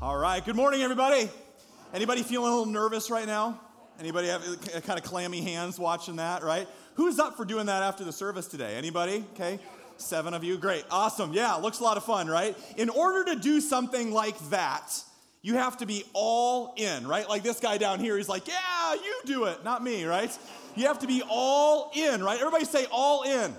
All right. Good morning, everybody. Anybody feeling a little nervous right now? Anybody have kind of clammy hands watching that, right? Who's up for doing that after the service today? Anybody? Okay. Seven of you. Great. Awesome. Yeah, looks a lot of fun, right? In order to do something like that, you have to be all in, right? Like this guy down here, he's like, yeah, you do it, not me, right? You have to be all in, right? Everybody say all in.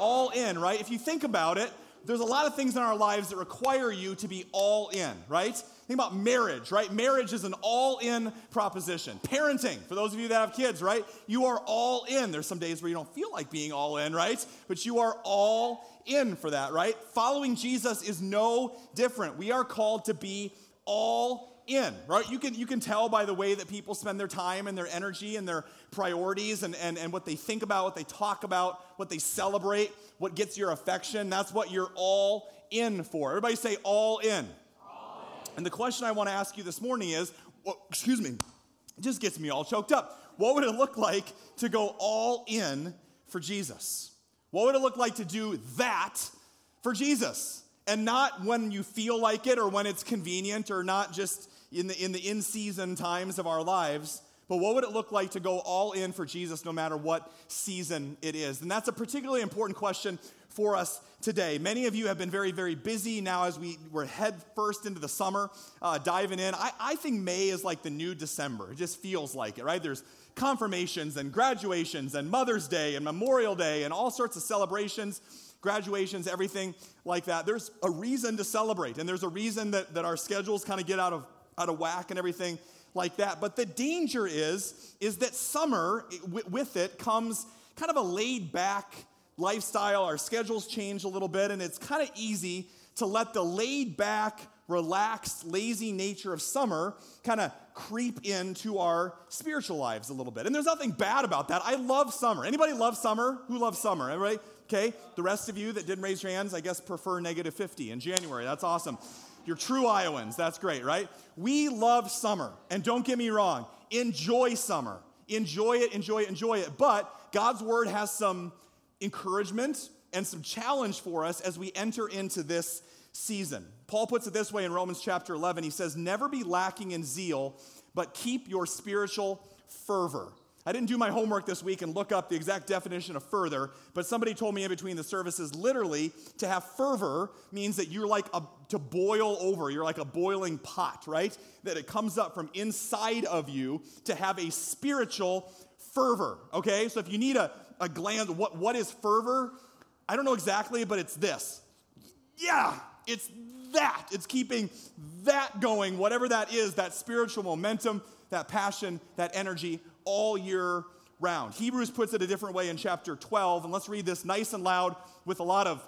All in, right? If you think about it, there's a lot of things in our lives that require you to be all in, right? Think about marriage, right? Marriage is an all in proposition. Parenting, for those of you that have kids, right? You are all in. There's some days where you don't feel like being all in, right? But you are all in for that, right? Following Jesus is no different. We are called to be all in, right? You can, you can tell by the way that people spend their time and their energy and their priorities and, and, and what they think about, what they talk about, what they celebrate, what gets your affection. That's what you're all in for. Everybody say all in. All in. And the question I want to ask you this morning is well, excuse me, it just gets me all choked up. What would it look like to go all in for Jesus? What would it look like to do that for Jesus? and not when you feel like it or when it's convenient or not just in the in the in season times of our lives but what would it look like to go all in for Jesus no matter what season it is? And that's a particularly important question for us today. Many of you have been very very busy now as we were head first into the summer uh, diving in. I, I think may is like the new december. It just feels like it right? There's confirmations and graduations and mother's day and memorial day and all sorts of celebrations graduations, everything like that. There's a reason to celebrate, and there's a reason that, that our schedules kind of get out of, out of whack and everything like that. But the danger is, is that summer, with it, comes kind of a laid back lifestyle. Our schedules change a little bit, and it's kind of easy to let the laid back, relaxed, lazy nature of summer kind of creep into our spiritual lives a little bit. And there's nothing bad about that. I love summer. Anybody love summer? Who loves summer? Everybody? Okay, the rest of you that didn't raise your hands, I guess prefer negative 50 in January. That's awesome. You're true Iowans. That's great, right? We love summer. And don't get me wrong, enjoy summer. Enjoy it, enjoy it, enjoy it. But God's word has some encouragement and some challenge for us as we enter into this season. Paul puts it this way in Romans chapter 11. He says, Never be lacking in zeal, but keep your spiritual fervor. I didn't do my homework this week and look up the exact definition of further, but somebody told me in between the services literally to have fervor means that you're like a, to boil over. You're like a boiling pot, right? That it comes up from inside of you to have a spiritual fervor, okay? So if you need a, a gland, what, what is fervor? I don't know exactly, but it's this. Yeah, it's that. It's keeping that going, whatever that is, that spiritual momentum, that passion, that energy all year round. Hebrews puts it a different way in chapter 12, and let's read this nice and loud with a lot of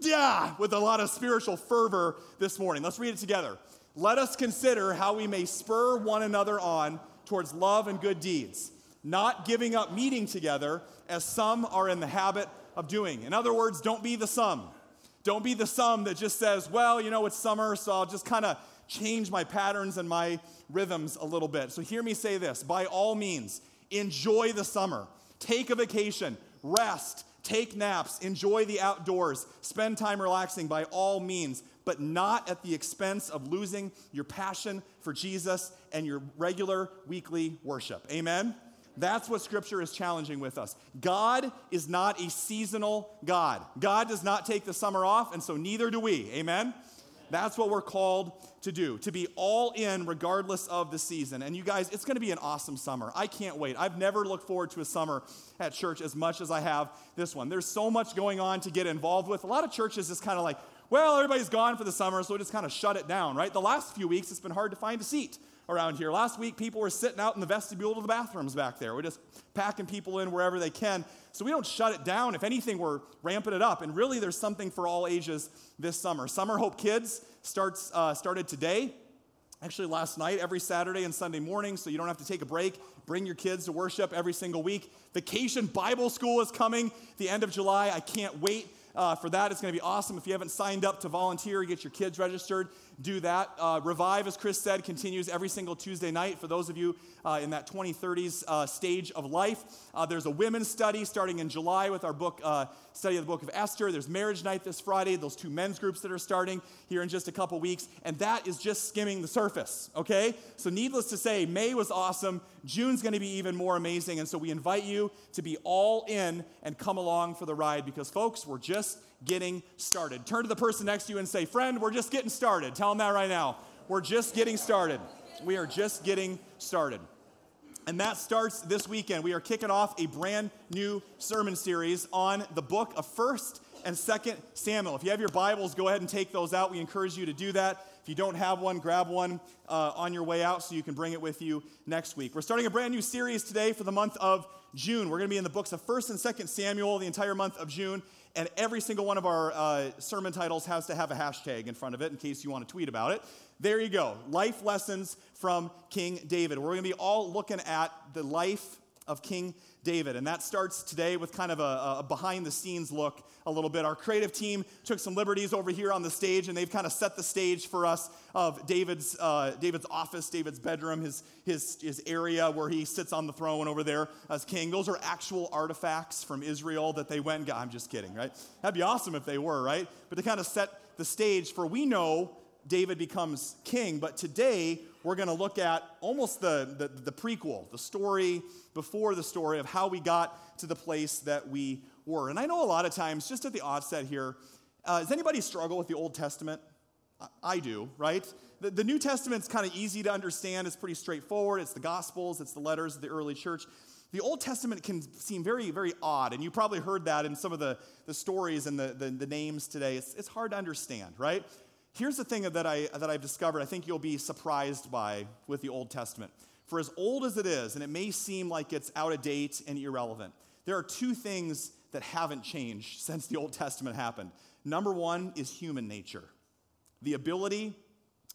yeah, with a lot of spiritual fervor this morning. Let's read it together. Let us consider how we may spur one another on towards love and good deeds, not giving up meeting together as some are in the habit of doing. In other words, don't be the sum. Don't be the sum that just says, well, you know, it's summer, so I'll just kind of change my patterns and my rhythms a little bit. So hear me say this by all means, enjoy the summer, take a vacation, rest, take naps, enjoy the outdoors, spend time relaxing by all means, but not at the expense of losing your passion for Jesus and your regular weekly worship. Amen? That's what Scripture is challenging with us. God is not a seasonal God. God does not take the summer off, and so neither do we. Amen? That's what we're called to do, to be all in regardless of the season. And you guys, it's going to be an awesome summer. I can't wait. I've never looked forward to a summer at church as much as I have this one. There's so much going on to get involved with. A lot of churches just kind of like, well, everybody's gone for the summer, so we just kind of shut it down, right? The last few weeks, it's been hard to find a seat around here. Last week, people were sitting out in the vestibule of the bathrooms back there. We're just packing people in wherever they can. So we don't shut it down. If anything, we're ramping it up. And really, there's something for all ages this summer. Summer Hope Kids starts, uh, started today. Actually, last night, every Saturday and Sunday morning, so you don't have to take a break. Bring your kids to worship every single week. Vacation Bible School is coming the end of July. I can't wait uh, for that. It's going to be awesome. If you haven't signed up to volunteer, get your kids registered, do that. Uh, Revive, as Chris said, continues every single Tuesday night for those of you uh, in that 2030s uh, stage of life. Uh, there's a women's study starting in July with our book, uh, study of the book of Esther. There's marriage night this Friday, those two men's groups that are starting here in just a couple weeks. And that is just skimming the surface, okay? So, needless to say, May was awesome. June's going to be even more amazing. And so, we invite you to be all in and come along for the ride because, folks, we're just getting started. Turn to the person next to you and say, Friend, we're just getting started. Tell them that right now. We're just getting started. We are just getting started. And that starts this weekend. We are kicking off a brand new sermon series on the book of 1st and 2nd Samuel. If you have your Bibles, go ahead and take those out. We encourage you to do that. If you don't have one, grab one uh, on your way out so you can bring it with you next week. We're starting a brand new series today for the month of June. We're going to be in the books of 1st and 2nd Samuel the entire month of June. And every single one of our uh, sermon titles has to have a hashtag in front of it in case you want to tweet about it. There you go. Life lessons from King David. We're going to be all looking at the life of King David. And that starts today with kind of a, a, behind the scenes look a little bit. Our creative team took some liberties over here on the stage, and they've kind of set the stage for us of David's, uh, David's office, David's bedroom, his, his, his area where he sits on the throne over there as king. Those are actual artifacts from Israel that they went and got. I'm just kidding, right? That'd be awesome if they were, right? But to kind of set the stage for we know David becomes king. But today, we're going to look at almost the, the, the, prequel, the story before the story of how we got to the place that we were. And I know a lot of times, just at the offset here, uh, does anybody struggle with the Old Testament? I do, right? The, the New Testament's kind of easy to understand. It's pretty straightforward. It's the Gospels, it's the letters of the early church. The Old Testament can seem very, very odd, and you probably heard that in some of the, the stories and the, the, the names today. It's, it's hard to understand, right? Here's the thing that, I, that I've discovered, I think you'll be surprised by with the Old Testament. For as old as it is, and it may seem like it's out of date and irrelevant, there are two things that haven't changed since the Old Testament happened. Number one is human nature, the ability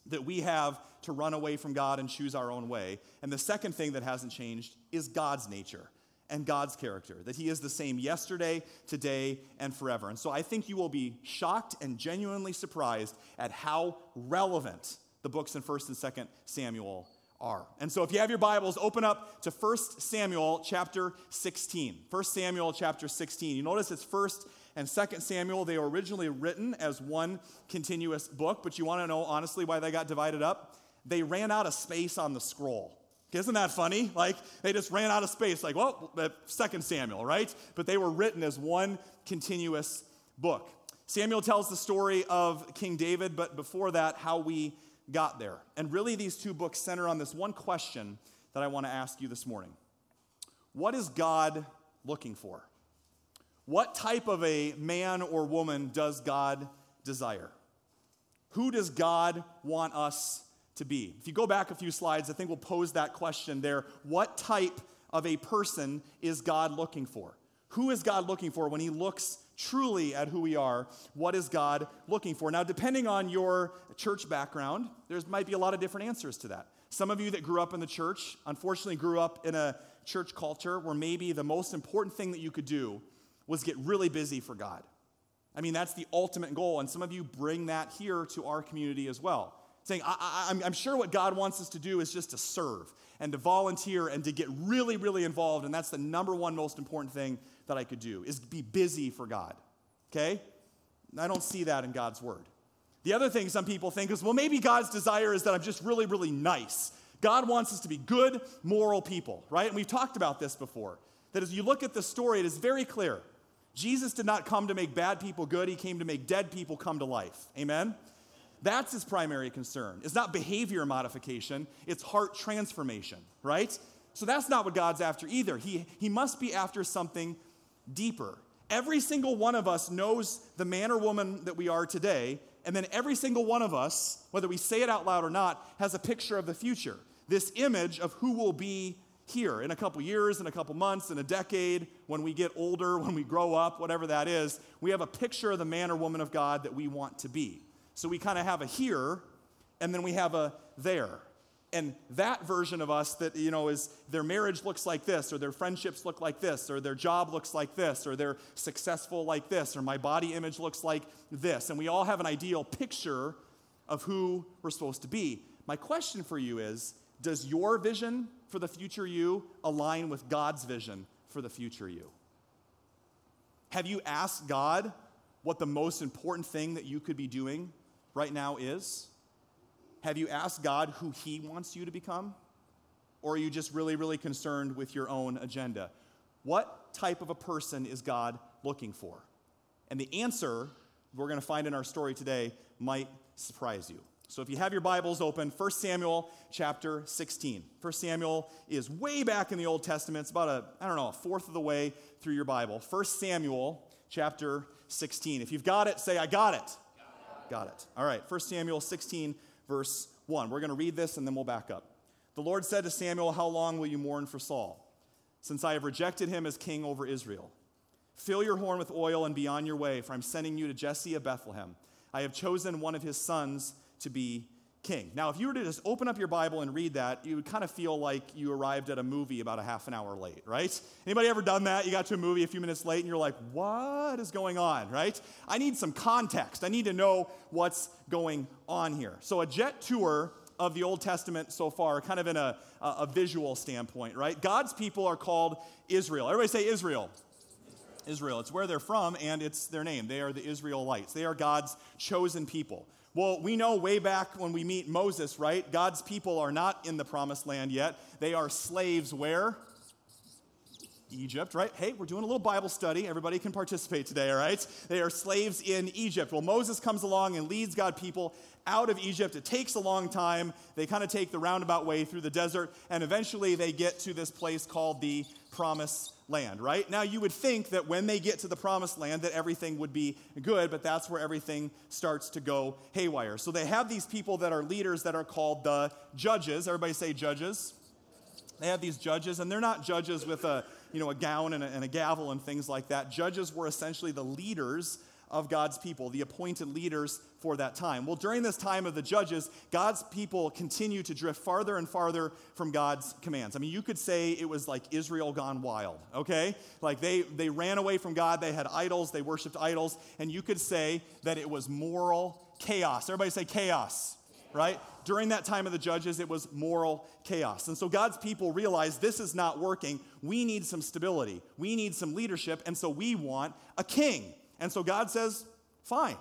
that we have to run away from God and choose our own way. And the second thing that hasn't changed is God's nature and God's character, that He is the same yesterday, today, and forever. And so I think you will be shocked and genuinely surprised at how relevant the books in 1st and 2nd Samuel are. And so if you have your Bibles, open up to 1st Samuel chapter 16. 1 Samuel chapter 16. You notice it's 1st and 2nd Samuel. They were originally written as one continuous book, but you want to know honestly why they got divided up? They ran out of space on the scroll. Isn't that funny? Like they just ran out of space. Like, well, Second Samuel, right? But they were written as one continuous book. Samuel tells the story of King David, but before that, how we got there. And really, these two books center on this one question that I want to ask you this morning What is God looking for? What type of a man or woman does God desire? Who does God want us to be? If you go back a few slides, I think we'll pose that question there. What type of a person is God looking for? Who is God looking for when He looks truly at who we are? What is God looking for? Now, depending on your church background, there might be a lot of different answers to that. Some of you that grew up in the church, unfortunately, grew up in a church culture where maybe the most important thing that you could do was get really busy for God. I mean, that's the ultimate goal. And some of you bring that here to our community as well saying, I, am sure what God wants us to do is just to serve and to volunteer and to get really, really involved. And that's the number one most important thing that I could do is be busy for God. Okay? I don't see that in God's word. The other thing some people think is, well, maybe God's desire is that I'm just really, really nice. God wants us to be good, moral people, right? And we've talked about this before. That as you look at the story, it is very clear. Jesus did not come to make bad people good, he came to make dead people come to life. Amen? That's his primary concern. It's not behavior modification, it's heart transformation, right? So that's not what God's after either. He, he must be after something deeper. Every single one of us knows the man or woman that we are today, and then every single one of us, whether we say it out loud or not, has a picture of the future. This image of who will be here in a couple years, in a couple months, in a decade, when we get older, when we grow up, whatever that is, we have a picture of the man or woman of God that we want to be. So we kind of have a here and then we have a there. And that version of us that, you know, is their marriage looks like this, or their friendships look like this, or their job looks like this, or they're successful like this, or my body image looks like this. And we all have an ideal picture of who we're supposed to be. My question for you is Does your vision for the future you align with God's vision for the future you? Have you asked God what the most important thing that you could be doing right now is? Have you asked God who He wants you to become? Or are you just really, really concerned with your own agenda? What type of a person is God looking for? And the answer we're going to find in our story today might surprise you. So if you have your Bibles open, 1 Samuel chapter 16. 1 Samuel is way back in the Old Testament. It's about a, I don't know, a fourth of the way through your Bible. 1 Samuel chapter 16. If you've got it, say, I got it. Got it. All right, 1 Samuel 16, verse 1. We're going to read this and then we'll back up. The Lord said to Samuel, How long will you mourn for Saul, since I have rejected him as king over Israel? Fill your horn with oil and be on your way, for I'm sending you to Jesse of Bethlehem. I have chosen one of his sons to be king. Now, if you were to just open up your Bible and read that, you would kind of feel like you arrived at a movie about a half an hour late, right? Anybody ever done that? You got to a movie a few minutes late and you're like, what is going on, right? I need some context. I need to know what's going on here. So, a jet tour of the Old Testament so far, kind of in a, a, visual standpoint, right? God's people are called Israel. Everybody say Israel. Israel. It's where they're from and it's their name. They are the Israelites. They are God's chosen people. Well, we know way back when we meet Moses, right? God's people are not in the promised land yet. They are slaves where? Egypt, right? Hey, we're doing a little Bible study. Everybody can participate today, all right? They are slaves in Egypt. Well, Moses comes along and leads God people out of Egypt. It takes a long time. They kind of take the roundabout way through the desert, and eventually they get to this place called the Promised land, right? Now you would think that when they get to the promised land that everything would be good, but that's where everything starts to go haywire. So they have these people that are leaders that are called the judges. Everybody say judges. They have these judges, and they're not judges with a, you know, a gown and a, and a gavel and things like that. Judges were essentially the leaders of God's people, the appointed leaders for that time. Well, during this time of the judges, God's people continue to drift farther and farther from God's commands. I mean, you could say it was like Israel gone wild, okay? Like they, they ran away from God, they had idols, they worshiped idols, and you could say that it was moral chaos. Everybody say chaos, right? During that time of the judges, it was moral chaos. And so God's people realized this is not working. We need some stability, we need some leadership, and so we want a king. And so God says, fine.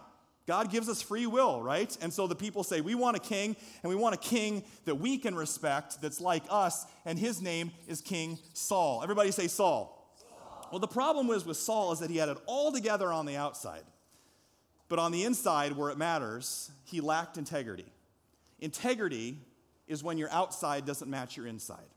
God gives us free will, right? And so the people say, We want a king, and we want a king that we can respect that's like us, and his name is King Saul. Everybody say Saul. Saul. Well, the problem was with Saul is that he had it all together on the outside. But on the inside, where it matters, he lacked integrity. Integrity is when your outside doesn't match your inside.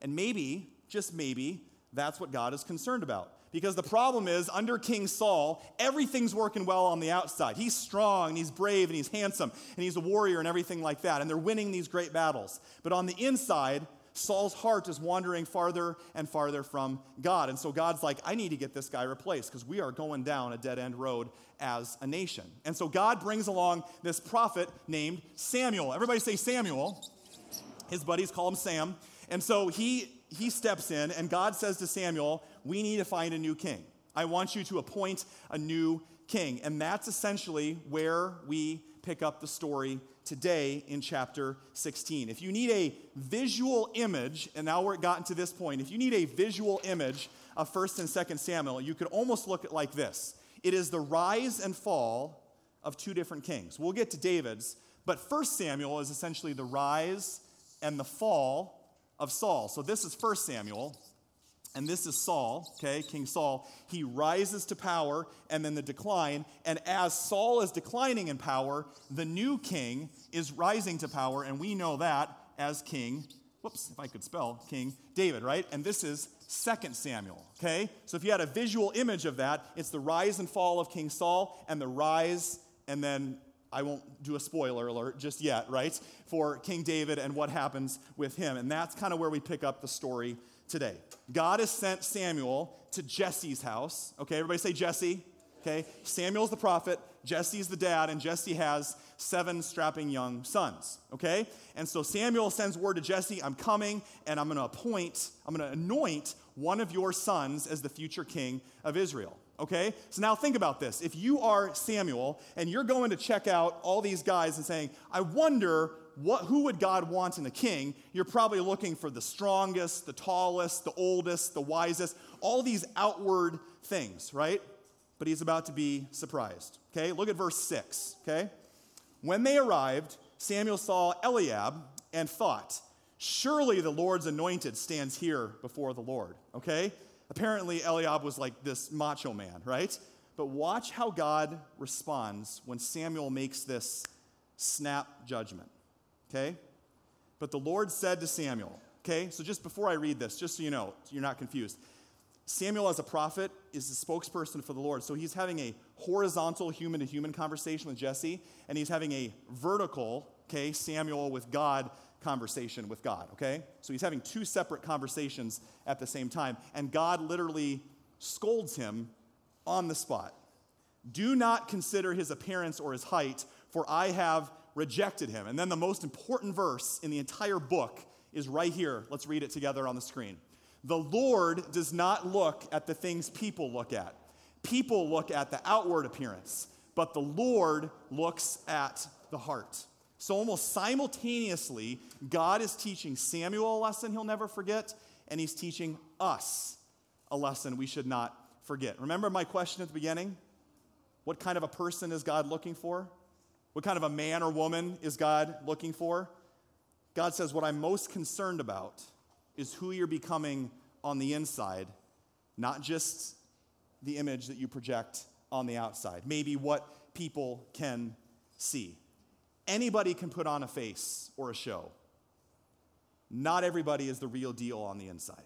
And maybe, just maybe, that's what God is concerned about. Because the problem is, under King Saul, everything's working well on the outside. He's strong, and he's brave, and he's handsome, and he's a warrior, and everything like that. And they're winning these great battles. But on the inside, Saul's heart is wandering farther and farther from God. And so God's like, I need to get this guy replaced because we are going down a dead end road as a nation. And so God brings along this prophet named Samuel. Everybody say Samuel. His buddies call him Sam. And so he he steps in, and God says to Samuel, We need to find a new king. I want you to appoint a new king. And that's essentially where we pick up the story today in chapter 16. If you need a visual image, and now we're gotten to this point, if you need a visual image of 1st and 2nd Samuel, you could almost look at like this. It is the rise and fall of two different kings. We'll get to David's, but 1st Samuel is essentially the rise and the fall of Saul. So this is 1st Samuel, and this is Saul, okay, King Saul. He rises to power and then the decline. And as Saul is declining in power, the new king is rising to power, and we know that as King, whoops, if I could spell, King David, right? And this is 2 Samuel, okay? So if you had a visual image of that, it's the rise and fall of King Saul and the rise and then I won't do a spoiler alert just yet, right? For King David and what happens with him. And that's kind of where we pick up the story today. God has sent Samuel to Jesse's house. Okay, everybody say Jesse. Okay, Samuel's the prophet, Jesse's the dad, and Jesse has seven strapping young sons, okay? And so Samuel sends word to Jesse, I'm coming, and I'm gonna appoint, I'm gonna anoint one of your sons as the future king of Israel. Okay? So now think about this. If you are Samuel and you're going to check out all these guys and saying, I wonder what, who would God want in a king, you're probably looking for the strongest, the tallest, the oldest, the wisest, all these outward things, right? But he's about to be surprised. Okay, look at verse 6. Okay? When they arrived, Samuel saw Eliab and thought, Surely the Lord's anointed stands here before the Lord. Okay? Apparently, Eliab was like this macho man, right? But watch how God responds when Samuel makes this snap judgment okay? But the Lord said to Samuel, okay? So just before I read this, just so you know, you're not confused. Samuel, as a prophet, is the spokesperson for the Lord. So he's having a horizontal human to human conversation with Jesse, and he's having a vertical, okay, Samuel with God conversation with God, okay? So he's having two separate conversations at the same time, and God literally scolds him on the spot. Do not consider his appearance or his height, for I have rejected him. And then the most important verse in the entire book is right here. Let's read it together on the screen. The Lord does not look at the things people look at. People look at the outward appearance, but the Lord looks at the heart. So, almost simultaneously, God is teaching Samuel a lesson he'll never forget, and he's teaching us a lesson we should not forget. Remember my question at the beginning? What kind of a person is God looking for? What kind of a man or woman is God looking for? God says, What I'm most concerned about is who you're becoming on the inside, not just the image that you project on the outside. Maybe what people can see. Anybody can put on a face or a show. Not everybody is the real deal on the inside.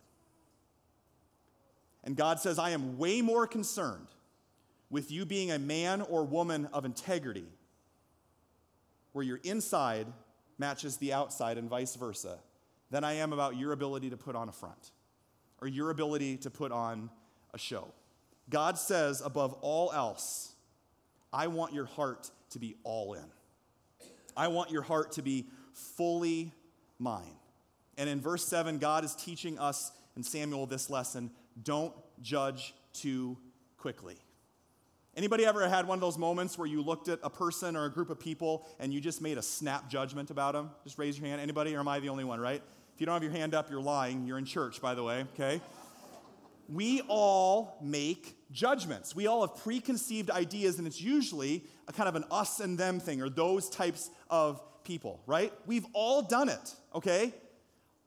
And God says, I am way more concerned with you being a man or woman of integrity where your inside matches the outside and vice versa than I am about your ability to put on a front or your ability to put on a show. God says, above all else, I want your heart to be all in. I want your heart to be fully mine. And in verse 7, God is teaching us and Samuel this lesson don't judge too quickly. Anybody ever had one of those moments where you looked at a person or a group of people and you just made a snap judgment about them? Just raise your hand. Anybody, or am I the only one, right? If you don't have your hand up, you're lying. You're in church, by the way, okay? We all make judgments. We all have preconceived ideas, and it's usually a kind of an us and them thing, or those types of people, right? We've all done it, okay?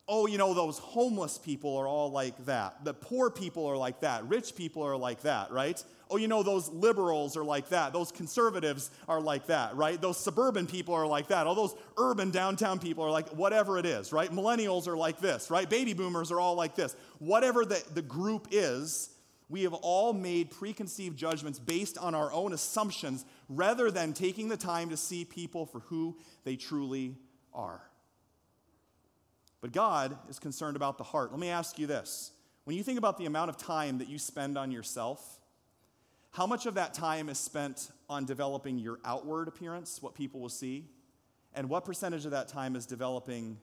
oh, you know, those homeless people are all like that. The poor people are like that. Rich people are like that, right? Oh, you know, those liberals are like that. Those conservatives are like that, right? Those suburban people are like that. All those urban downtown people are like whatever it is, right? Millennials are like this, right? Baby boomers are all like this. Whatever the, the group is, we have all made preconceived judgments based on our own assumptions rather than taking the time to see people for who they truly are. But God is concerned about the heart. Let me ask you this. When you think about the amount of time that you spend on yourself, how much of that time is spent on developing your outward appearance, what people will see? And what percentage of that time is developing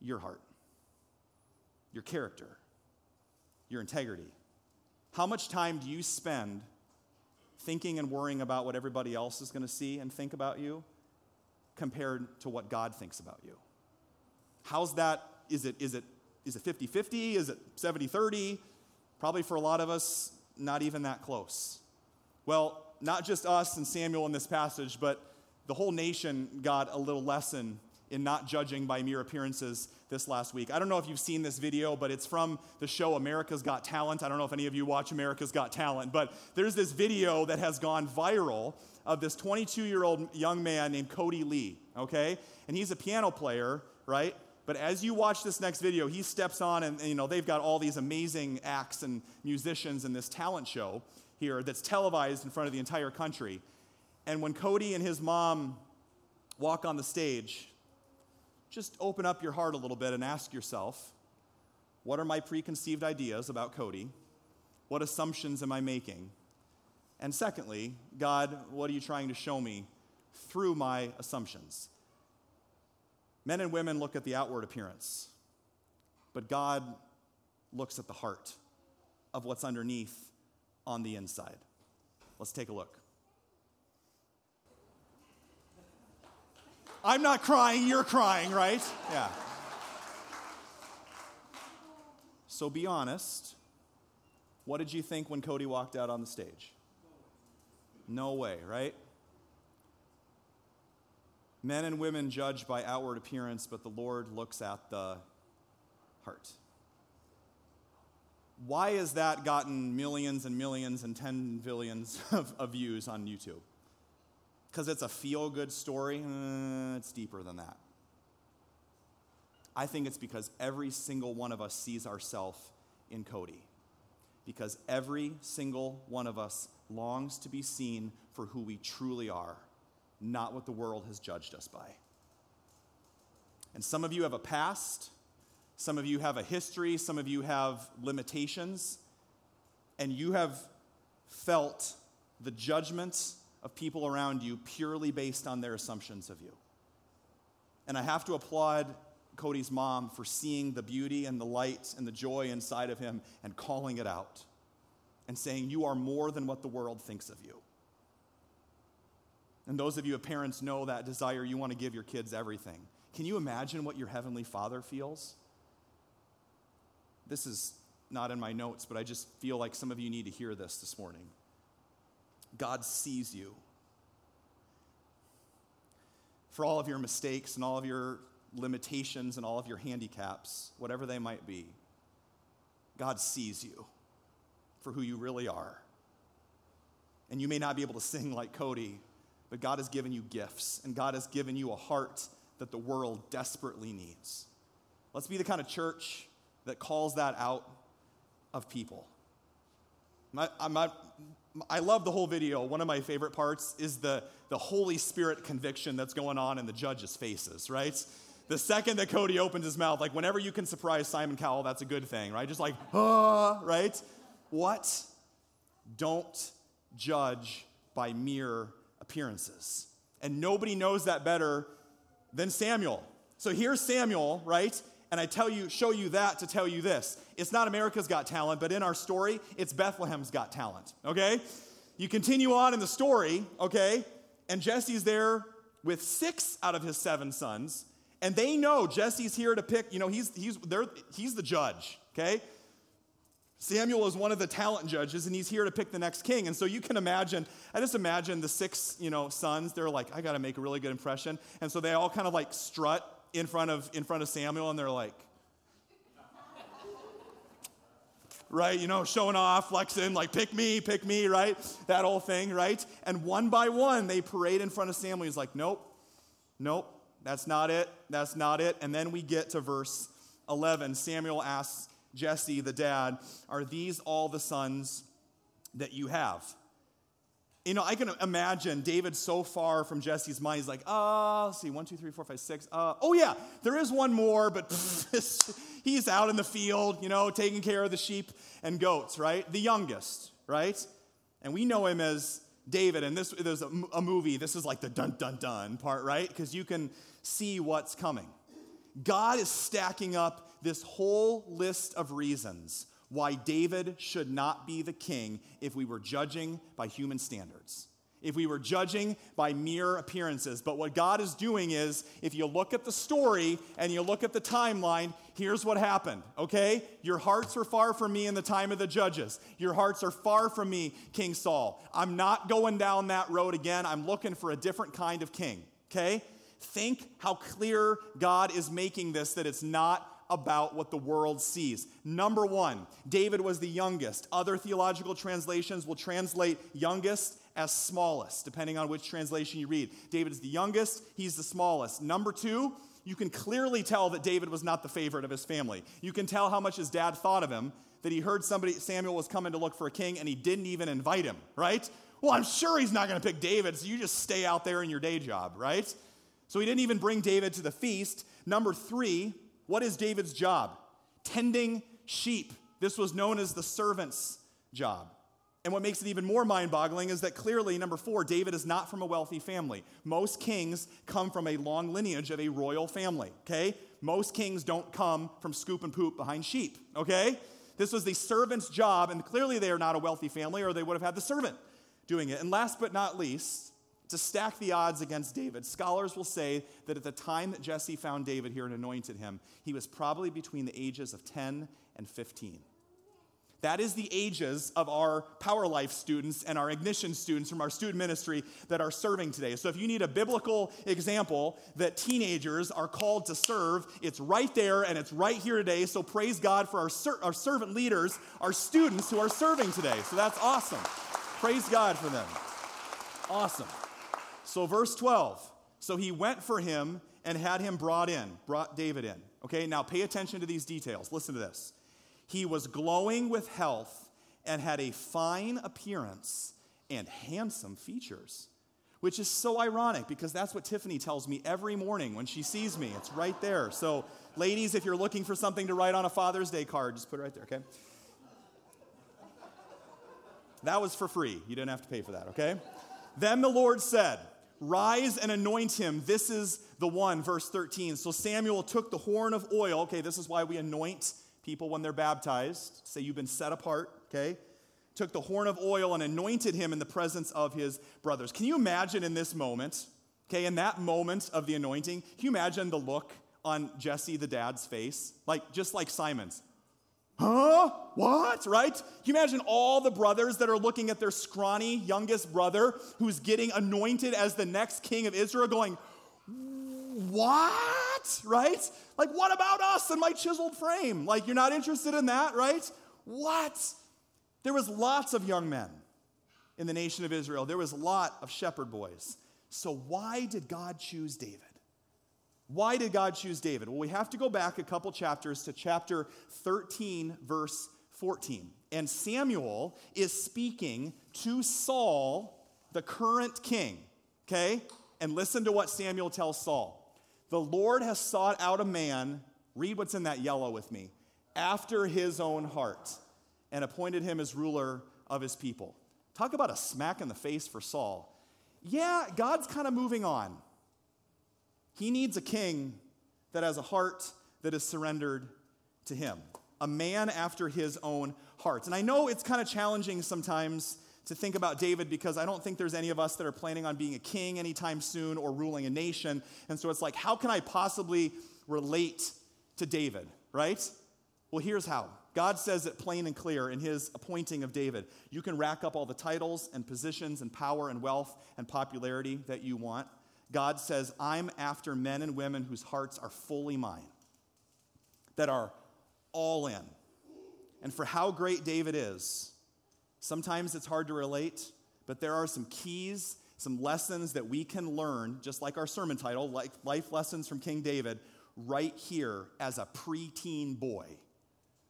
your heart, your character, your integrity? How much time do you spend thinking and worrying about what everybody else is going to see and think about you compared to what God thinks about you? How's that? Is it, is it, is it 50 50? Is it 70 30? Probably for a lot of us, not even that close. Well, not just us and Samuel in this passage, but the whole nation got a little lesson in not judging by mere appearances this last week. I don't know if you've seen this video, but it's from the show America's Got Talent. I don't know if any of you watch America's Got Talent, but there's this video that has gone viral of this 22 year old young man named Kodi Lee, okay? And he's a piano player, right? But as you watch this next video, he steps on, and, and, you know they've got all these amazing acts and musicians in this talent show here that's televised in front of the entire country. And when Kodi and his mom walk on the stage, just open up your heart a little bit and ask yourself, what are my preconceived ideas about Kodi? What assumptions am I making? And secondly, God, what are you trying to show me through my assumptions. Men and women look at the outward appearance, but God looks at the heart of what's underneath on the inside. Let's take a look. I'm not crying, you're crying, right? Yeah. So be honest. What did you think when Kodi walked out on the stage? No way, right? Men and women judge by outward appearance, but the Lord looks at the heart. Why has that gotten millions and millions and 10 billions of, of views on YouTube? Because it's a feel good story? Uh, it's deeper than that. I think it's because every single one of us sees ourselves in Kodi. Because every single one of us longs to be seen for who we truly are, not what the world has judged us by. And some of you have a past, some of you have a history, some of you have limitations, and you have felt the judgments of people around you purely based on their assumptions of you. And I have to applaud Kodi's mom for seeing the beauty and the light and the joy inside of him and calling it out and saying, You are more than what the world thinks of you. And those of you parents know that desire, you want to give your kids everything. Can you imagine what your heavenly father feels? This is not in my notes, but I just feel like some of you need to hear this this morning. God sees you. For all of your mistakes and all of your limitations and all of your handicaps, whatever they might be, God sees you for who you really are. And you may not be able to sing like Kodi, but God has given you gifts, and God has given you a heart that the world desperately needs. Let's be the kind of church that calls that out of people. I, I'm I love the whole video. One of my favorite parts is the, the Holy Spirit conviction that's going on in the judges' faces, right? The second that Kodi opens his mouth, like whenever you can surprise Simon Cowell, that's a good thing, right? Just like, ah, right? What? Don't judge by mere appearances. And nobody knows that better than Samuel. So here's Samuel, right? And I tell you, show you that to tell you this. It's not America's Got Talent, but in our story, it's Bethlehem's Got Talent, okay? You continue on in the story, okay? And Jesse's there with six out of his seven sons, and they know Jesse's here to pick, you know, he's, he's, they're, he's the judge, okay? Samuel is one of the talent judges, and he's here to pick the next king. And so you can imagine, I just imagine the six, you know, sons, they're like, I got to make a really good impression. And so they all kind of like strut in front of, in front of Samuel, and they're like, right? You know, showing off, flexing, like, pick me, pick me, right? That whole thing, right? And one by one, they parade in front of Samuel. He's like, nope, nope, that's not it. That's not it. And then we get to verse 11. Samuel asks Jesse, the dad, Are these all the sons that you have? You know, I can imagine David so far from Jesse's mind. He's like, uh, see, one, two, three, four, five, six. Uh, oh, yeah, there is one more, but he's out in the field, you know, taking care of the sheep and goats, right? The youngest, right? And we know him as David, and this there's a, a movie. This is like the dun dun dun part, right? Because you can see what's coming. God is stacking up this whole list of reasons why David should not be the king if we were judging by human standards, if we were judging by mere appearances. But what God is doing is, if you look at the story and you look at the timeline, here's what happened, okay? Your hearts are far from me in the time of the judges. Your hearts are far from me, King Saul. I'm not going down that road again. I'm looking for a different kind of king, okay? Think how clear God is making this that it's not about what the world sees. Number one, David was the youngest. Other theological translations will translate youngest as smallest, depending on which translation you read. David is the youngest, he's the smallest. Number two, you can clearly tell that David was not the favorite of his family. You can tell how much his dad thought of him, that he heard somebody, Samuel was coming to look for a king, and he didn't even invite him, right? Well, I'm sure he's not going to pick David, so you just stay out there in your day job, right? So he didn't even bring David to the feast. Number three, what is David's job? Tending sheep. This was known as the servant's job. And what makes it even more mind boggling is that clearly, number four, David is not from a wealthy family. Most kings come from a long lineage of a royal family, okay? Most kings don't come from scoop and poop behind sheep, okay? This was the servant's job, and clearly they are not a wealthy family, or they would have had the servant doing it. And last but not least, to stack the odds against David, scholars will say that at the time that Jesse found David here and anointed him, he was probably between the ages of 10 and 15. That is the ages of our Power Life students and our Ignition students from our student ministry that are serving today. So if you need a biblical example that teenagers are called to serve, it's right there and it's right here today. So praise God for our, ser- our servant leaders, our students who are serving today. So that's awesome. Praise God for them. Awesome. So, verse 12. So he went for him and had him brought in, brought David in. Okay, now pay attention to these details. Listen to this. He was glowing with health and had a fine appearance and handsome features, which is so ironic because that's what Tiffany tells me every morning when she sees me. It's right there. So, ladies, if you're looking for something to write on a Father's Day card, just put it right there, okay? That was for free. You didn't have to pay for that, okay? Then the Lord said, Rise and anoint him. This is the one, verse 13. So Samuel took the horn of oil. Okay, this is why we anoint people when they're baptized, say you've been set apart, okay? Took the horn of oil and anointed him in the presence of his brothers. Can you imagine in this moment, okay, in that moment of the anointing, can you imagine the look on Jesse, the dad's face? Like, just like Simon's. Huh? What? Right? Can you imagine all the brothers that are looking at their scrawny youngest brother who's getting anointed as the next king of Israel going, What? Right? Like, what about us and my chiseled frame? Like, you're not interested in that, right? What? There was lots of young men in the nation of Israel. There was a lot of shepherd boys. So why did God choose David? Why did God choose David? Well, we have to go back a couple chapters to chapter 13, verse 14. And Samuel is speaking to Saul, the current king, okay? And listen to what Samuel tells Saul. The Lord has sought out a man, read what's in that yellow with me, after his own heart, and appointed him as ruler of his people. Talk about a smack in the face for Saul. Yeah, God's kind of moving on. He needs a king that has a heart that is surrendered to him, a man after his own heart. And I know it's kind of challenging sometimes to think about David because I don't think there's any of us that are planning on being a king anytime soon or ruling a nation. And so it's like, how can I possibly relate to David, right? Well, here's how. God says it plain and clear in his appointing of David. You can rack up all the titles and positions and power and wealth and popularity that you want. God says, I'm after men and women whose hearts are fully mine, that are all in. And for how great David is, Sometimes it's hard to relate, but there are some keys, some lessons that we can learn, just like our sermon title, like Life Lessons from King David, right here as a preteen boy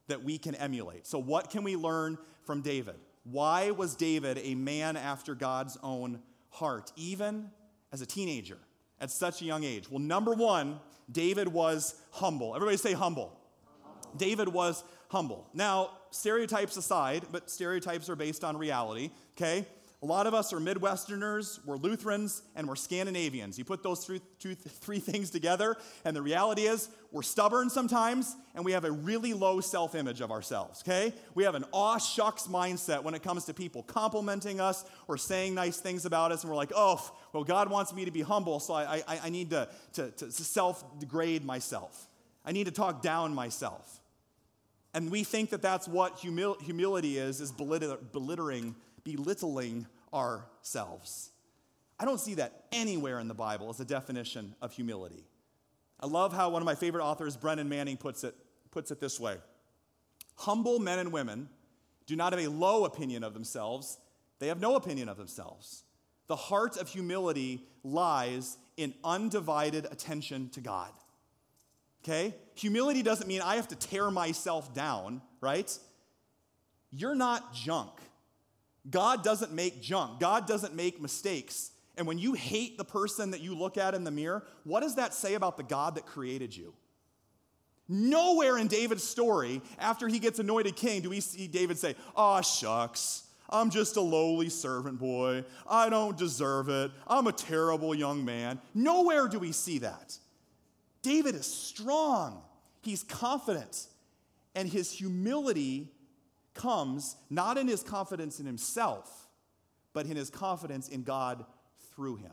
that we can emulate. So, what can we learn from David? Why was David a man after God's own heart, even as a teenager at such a young age? Well, number one, David was humble. Everybody say humble. humble. David was humble. Now, stereotypes aside, but stereotypes are based on reality, okay? A lot of us are Midwesterners, we're Lutherans, and we're Scandinavians. You put those three, two, three things together, and the reality is we're stubborn sometimes, and we have a really low self image of ourselves, okay? We have an aw shucks mindset when it comes to people complimenting us or saying nice things about us, and we're like, oh, well, God wants me to be humble, so I, I, I need to, to, to self degrade myself. I need to talk down myself. And we think that that's what humil- humility is, is belittling, belittling ourselves. I don't see that anywhere in the Bible as a definition of humility. I love how one of my favorite authors, Brennan Manning, puts it, puts it this way Humble men and women do not have a low opinion of themselves, they have no opinion of themselves. The heart of humility lies in undivided attention to God. Okay? Humility doesn't mean I have to tear myself down, right? You're not junk. God doesn't make junk. God doesn't make mistakes. And when you hate the person that you look at in the mirror, what does that say about the God that created you? Nowhere in David's story, after he gets anointed king, do we see David say, Oh, shucks, I'm just a lowly servant boy. I don't deserve it. I'm a terrible young man. Nowhere do we see that. David is strong, he's confident, and his humility comes not in his confidence in himself, but in his confidence in God through him.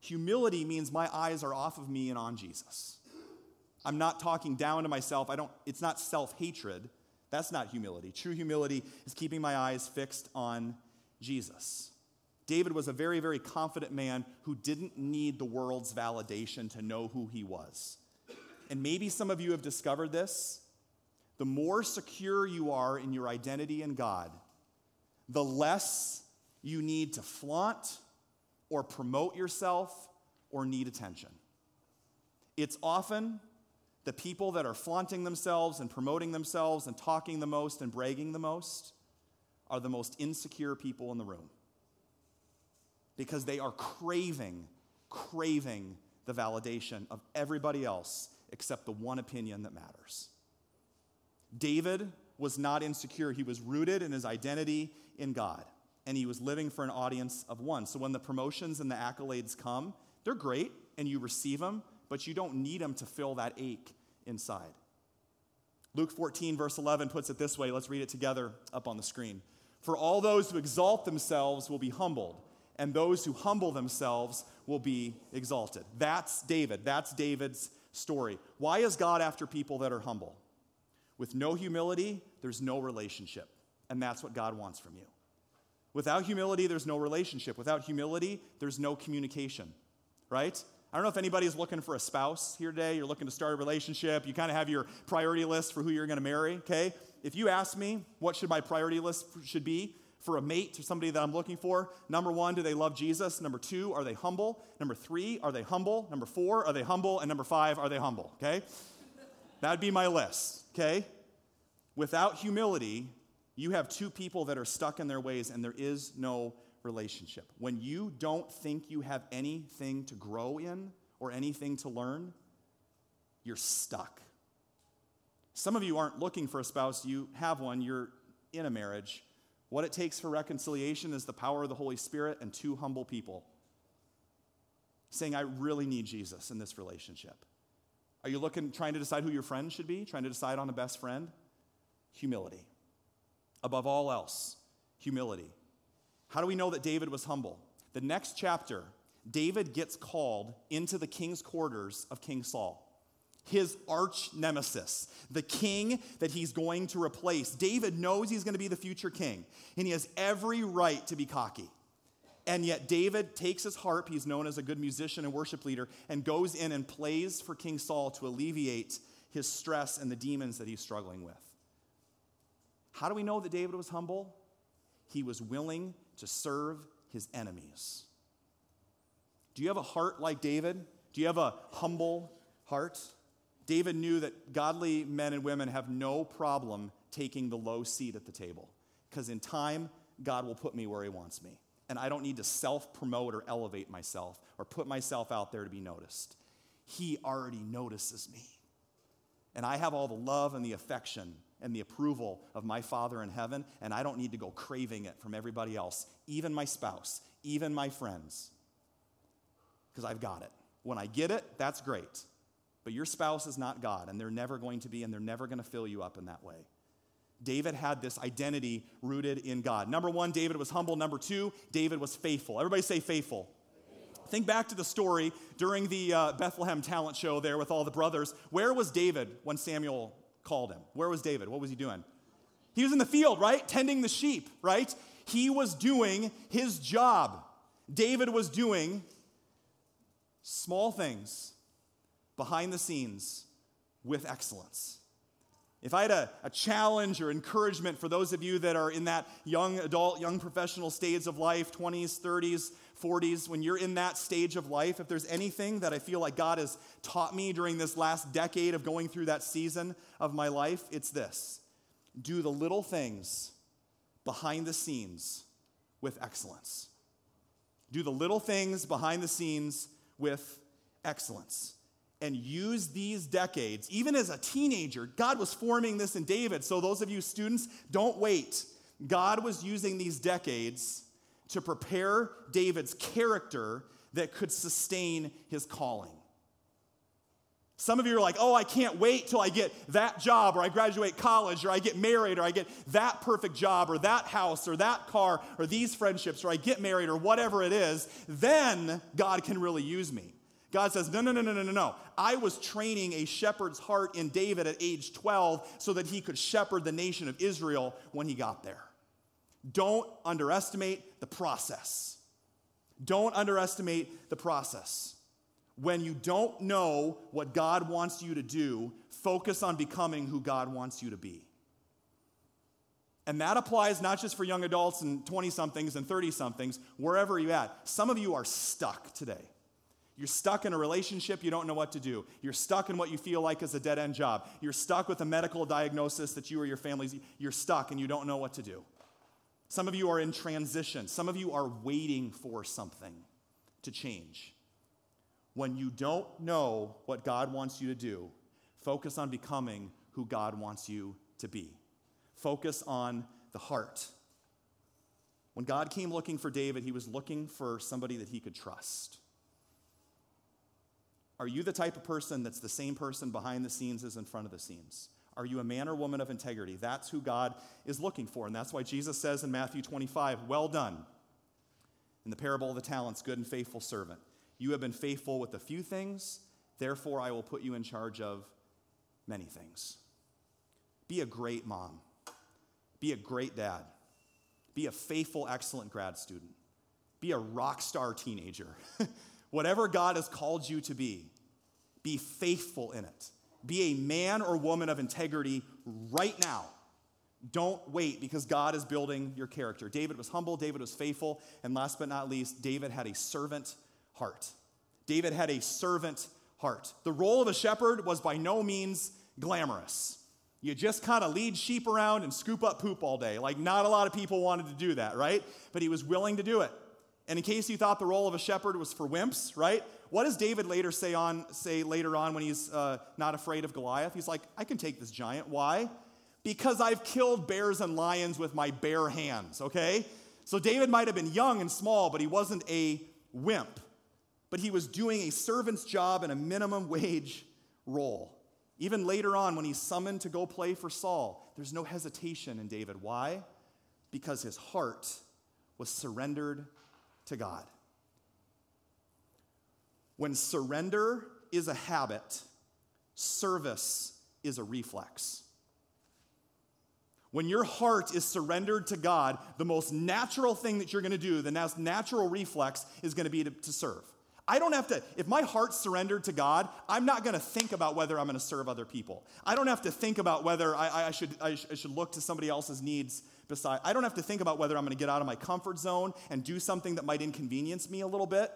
Humility means my eyes are off of me and on Jesus. I'm not talking down to myself. I don't, it's not self-hatred. That's not humility. True humility is keeping my eyes fixed on Jesus. David was a very, very confident man who didn't need the world's validation to know who he was. And maybe some of you have discovered this. The more secure you are in your identity in God, the less you need to flaunt or promote yourself or need attention. It's often the people that are flaunting themselves and promoting themselves and talking the most and bragging the most are the most insecure people in the room because they are craving, craving the validation of everybody else except the one opinion that matters. David was not insecure, he was rooted in his identity in God, and he was living for an audience of one. So when the promotions and the accolades come, they're great and you receive them, but you don't need them to fill that ache inside. Luke 14, verse 11 puts it this way. Let's read it together up on the screen. For all those who exalt themselves will be humbled, and those who humble themselves will be exalted. That's David. That's David's story. Why is God after people that are humble? With no humility, there's no relationship. And that's what God wants from you. Without humility, there's no relationship. Without humility, there's no communication, right? I don't know if anybody's looking for a spouse here today. You're looking to start a relationship. You kind of have your priority list for who you're going to marry, okay? If you ask me what should my priority list should be for a mate to somebody that I'm looking for, number one, do they love Jesus? Number two, are they humble? Number three, are they humble? Number four, are they humble? And number five, are they humble, okay? That'd be my list, okay? Without humility, you have two people that are stuck in their ways and there is no relationship. When you don't think you have anything to grow in or anything to learn, you're stuck. Some of you aren't looking for a spouse, you have one, you're in a marriage. What it takes for reconciliation is the power of the Holy Spirit and two humble people saying, I really need Jesus in this relationship. Are you looking, trying to decide who your friend should be, trying to decide on a best friend? Humility. Above all else, humility. How do we know that David was humble? The next chapter, David gets called into the king's quarters of King Saul his arch nemesis, the king that he's going to replace. David knows he's going to be the future king, and he has every right to be cocky. And yet, David takes his harp, he's known as a good musician and worship leader, and goes in and plays for King Saul to alleviate his stress and the demons that he's struggling with. How do we know that David was humble? He was willing to serve his enemies. Do you have a heart like David? Do you have a humble heart? David knew that godly men and women have no problem taking the low seat at the table because in time, God will put me where he wants me. And I don't need to self promote or elevate myself or put myself out there to be noticed. He already notices me. And I have all the love and the affection and the approval of my Father in heaven, and I don't need to go craving it from everybody else, even my spouse, even my friends, because I've got it. When I get it, that's great. But your spouse is not God, and they're never going to be, and they're never going to fill you up in that way. David had this identity rooted in God. Number one, David was humble. Number two, David was faithful. Everybody say faithful. Think back to the story during the uh, Bethlehem talent show there with all the brothers. Where was David when Samuel called him? Where was David? What was he doing? He was in the field, right? Tending the sheep, right? He was doing his job. David was doing small things behind the scenes with excellence. If I had a, a, challenge or encouragement for those of you that are in that young adult, young professional stage of life, 20s, 30s, 40s, when you're in that stage of life, if there's anything that I feel like God has taught me during this last decade of going through that season of my life, it's this do the little things behind the scenes with excellence. Do the little things behind the scenes with excellence and use these decades, even as a teenager. God was forming this in David. So, those of you students, don't wait God was using these decades to prepare David's character that could sustain his calling. Some of you are like, oh, I can't wait till I get that job, or I graduate college, or I get married, or I get that perfect job, or that house, or that car, or these friendships, or I get married, or whatever it is. Then God can really use me. God says, no, no, no, no, no, no. I was training a shepherd's heart in David at age 12 so that he could shepherd the nation of Israel when he got there. Don't underestimate the process. Don't underestimate the process. When you don't know what God wants you to do, focus on becoming who God wants you to be. And that applies not just for young adults and 20 somethings and 30 somethings, wherever you're at. Some of you are stuck today. You're stuck in a relationship, you don't know what to do. You're stuck in what you feel like is a dead end job. You're stuck with a medical diagnosis that you or your family's, you're stuck and you don't know what to do. Some of you are in transition. Some of you are waiting for something to change. When you don't know what God wants you to do, focus on becoming who God wants you to be. Focus on the heart. When God came looking for David, he was looking for somebody that he could trust. Are you the type of person that's the same person behind the scenes as in front of the scenes? Are you a man or woman of integrity? That's who God is looking for. And that's why Jesus says in Matthew 25, Well done. In the parable of the talents, good and faithful servant. You have been faithful with a few things, therefore I will put you in charge of many things. Be a great mom. Be a great dad. Be a faithful, excellent grad student. Be a rock star teenager. Whatever God has called you to be, be faithful in it. Be a man or woman of integrity right now. Don't wait because God is building your character. David was humble, David was faithful, and last but not least, David had a servant heart. David had a servant heart. The role of a shepherd was by no means glamorous. You just kind of lead sheep around and scoop up poop all day. Like, not a lot of people wanted to do that, right? But he was willing to do it. And in case you thought the role of a shepherd was for wimps, right? What does David later say on say later on when he's uh, not afraid of Goliath? He's like, I can take this giant. Why? Because I've killed bears and lions with my bare hands. Okay, so David might have been young and small, but he wasn't a wimp but he was doing a servant's job in a minimum wage role. Even later on, when he's summoned to go play for Saul, there's no hesitation in David. Why? Because his heart was surrendered to God. When surrender is a habit, service is a reflex. When your heart is surrendered to God, the most natural thing that you're going to do, the most natural reflex, is going to be to, to serve. I don't have to, if my heart's surrendered to God, I'm not going to think about whether I'm going to serve other people. I don't have to think about whether I, I should, I, sh- I should look to somebody else's needs beside. I don't have to think about whether I'm going to get out of my comfort zone and do something that might inconvenience me a little bit.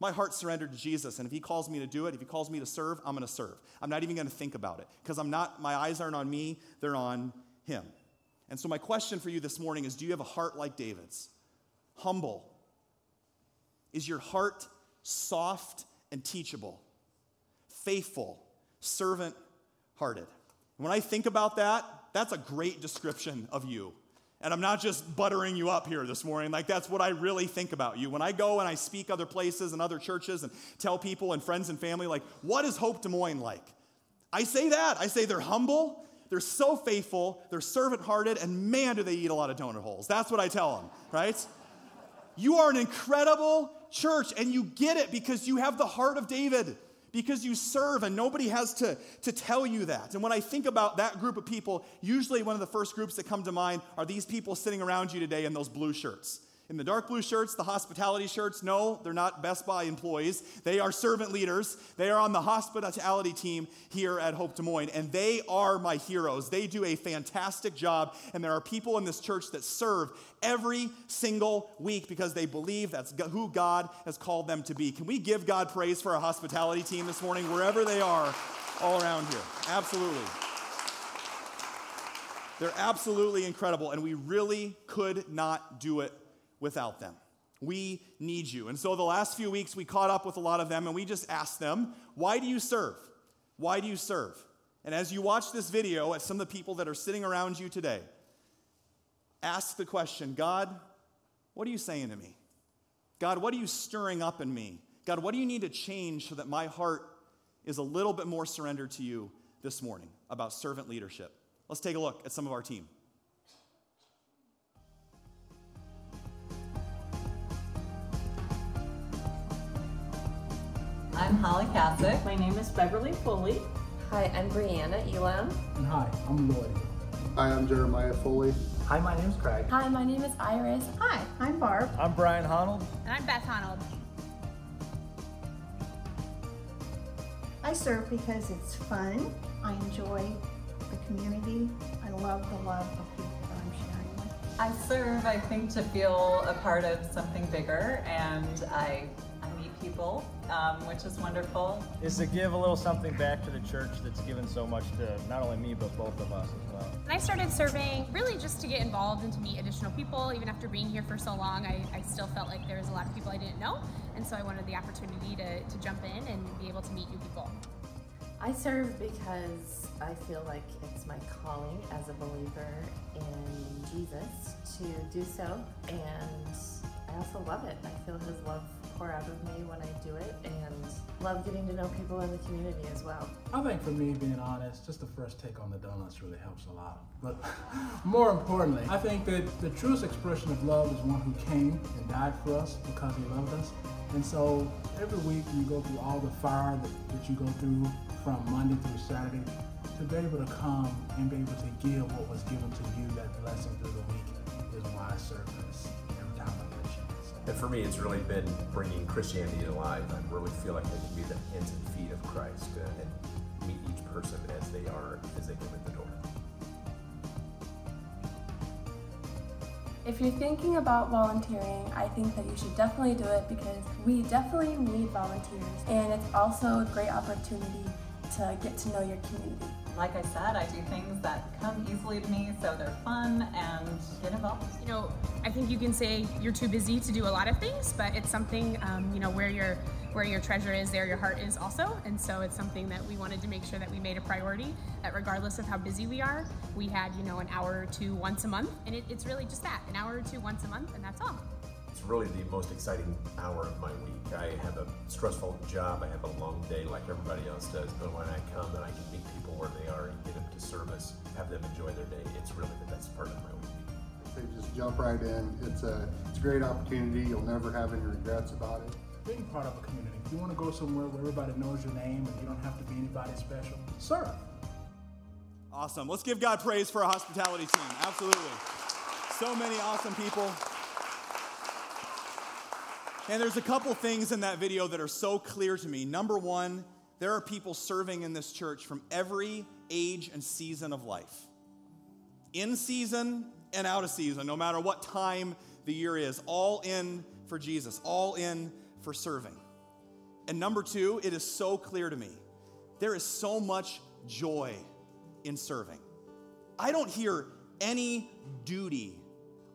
My heart's surrendered to Jesus, and if He calls me to do it, if He calls me to serve, I'm going to serve. I'm not even going to think about it because I'm not. My eyes aren't on me; they're on Him. And so, my question for you this morning is: Do you have a heart like David's? Humble. Is your heart soft and teachable, faithful, servant hearted. When I think about that, that's a great description of you. And I'm not just buttering you up here this morning. Like, that's what I really think about you. When I go and I speak other places and other churches and tell people and friends and family, like, what is Hope Des Moines like? I say that. I say they're humble, they're so faithful, they're servant hearted, and man, do they eat a lot of donut holes. That's what I tell them, right? You are an incredible church, and you get it because you have the heart of David, because you serve, and nobody has to, to tell you that. And when I think about that group of people, usually one of the first groups that come to mind are these people sitting around you today in those blue shirts. In the dark blue shirts, the hospitality shirts, no, they're not Best Buy employees. They are servant leaders. They are on the hospitality team here at Hope Des Moines, and they are my heroes. They do a fantastic job, and there are people in this church that serve every single week because they believe that's who God has called them to be. Can we give God praise for our hospitality team this morning, wherever they are all around here? Absolutely. They're absolutely incredible, and we really could not do it without them. We need you. And so the last few weeks, we caught up with a lot of them and we just asked them, Why do you serve? Why do you serve? And as you watch this video at some of the people that are sitting around you today, ask the question God, what are you saying to me? God, what are you stirring up in me? God, what do you need to change so that my heart is a little bit more surrendered to you this morning about servant leadership? Let's take a look at some of our team. I'm Holly Cassick. My name is Beverly Foley. Hi, I'm Brianna Elam. And hi, I'm Lloyd. Hi, I'm Jeremiah Foley. Hi, my name's Craig. Hi, my name is Iris. Hi, I'm Barb. I'm Brian Honnold. And I'm Beth Honnold. I serve because it's fun. I enjoy the community. I love the love of people that I'm sharing with. I serve, I think, to feel a part of something bigger, and I people, um, which is wonderful. Is to give a little something back to the church that's given so much to not only me, but both of us as well. And I started serving really just to get involved and to meet additional people. Even after being here for so long, I, I still felt like there was a lot of people I didn't know. And so I wanted the opportunity to, to jump in and be able to meet new people. I serve because I feel like it's my calling as a believer in Jesus to do so. And I also love it. I feel his love out of me when I do it and love getting to know people in the community as well. I think for me, being honest, just the first take on the donuts really helps a lot. But more importantly, I think that the truest expression of love is one who came and died for us because he loved us. And so every week you go through all the fire that, that you go through from Monday through Saturday to be able to come and be able to give what was given to you, that blessing through the week, is why I serve and for me, it's really been bringing Christianity alive. I really feel like I can be the hands and feet of Christ and meet each person as they are, as they come in the door. If you're thinking about volunteering, I think that you should definitely do it because we definitely need volunteers. And it's also a great opportunity to get to know your community. Like I said, I do things that come easily to me, so they're fun and get involved. You know, I think you can say you're too busy to do a lot of things, but it's something, um, you know, where your where your treasure is, there your heart is also. And so it's something that we wanted to make sure that we made a priority. That regardless of how busy we are, we had, you know, an hour or two once a month, and it, it's really just that, an hour or two once a month, and that's all. It's really the most exciting hour of my week. I have a stressful job. I have a long day like everybody else does, but when I come and I can meet people where they are and get them to service, have them enjoy their day, it's really the best part of my week. They just jump right in. It's a, it's a great opportunity. You'll never have any regrets about it. Being part of a community. If you want to go somewhere where everybody knows your name and you don't have to be anybody special, serve. Awesome. Let's give God praise for our hospitality team. Absolutely. So many awesome people. And there's a couple things in that video that are so clear to me. Number one, there are people serving in this church from every age and season of life. In season and out of season, no matter what time the year is, all in for Jesus, all in for serving. And number two, it is so clear to me there is so much joy in serving. I don't hear any duty,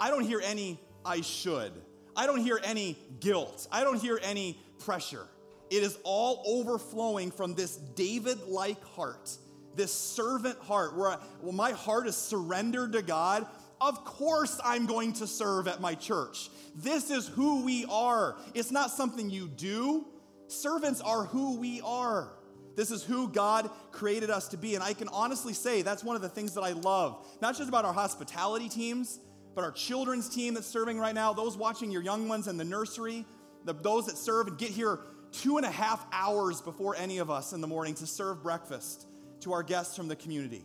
I don't hear any I should, I don't hear any guilt, I don't hear any pressure. It is all overflowing from this David like heart, this servant heart, where, I, well, my heart is surrendered to God of course, I'm going to serve at my church. This is who we are. It's not something you do. Servants are who we are. This is who God created us to be. And I can honestly say that's one of the things that I love, not just about our hospitality teams, but our children's team that's serving right now, those watching your young ones in the nursery, the, those that serve and get here two and a half hours before any of us in the morning to serve breakfast to our guests from the community.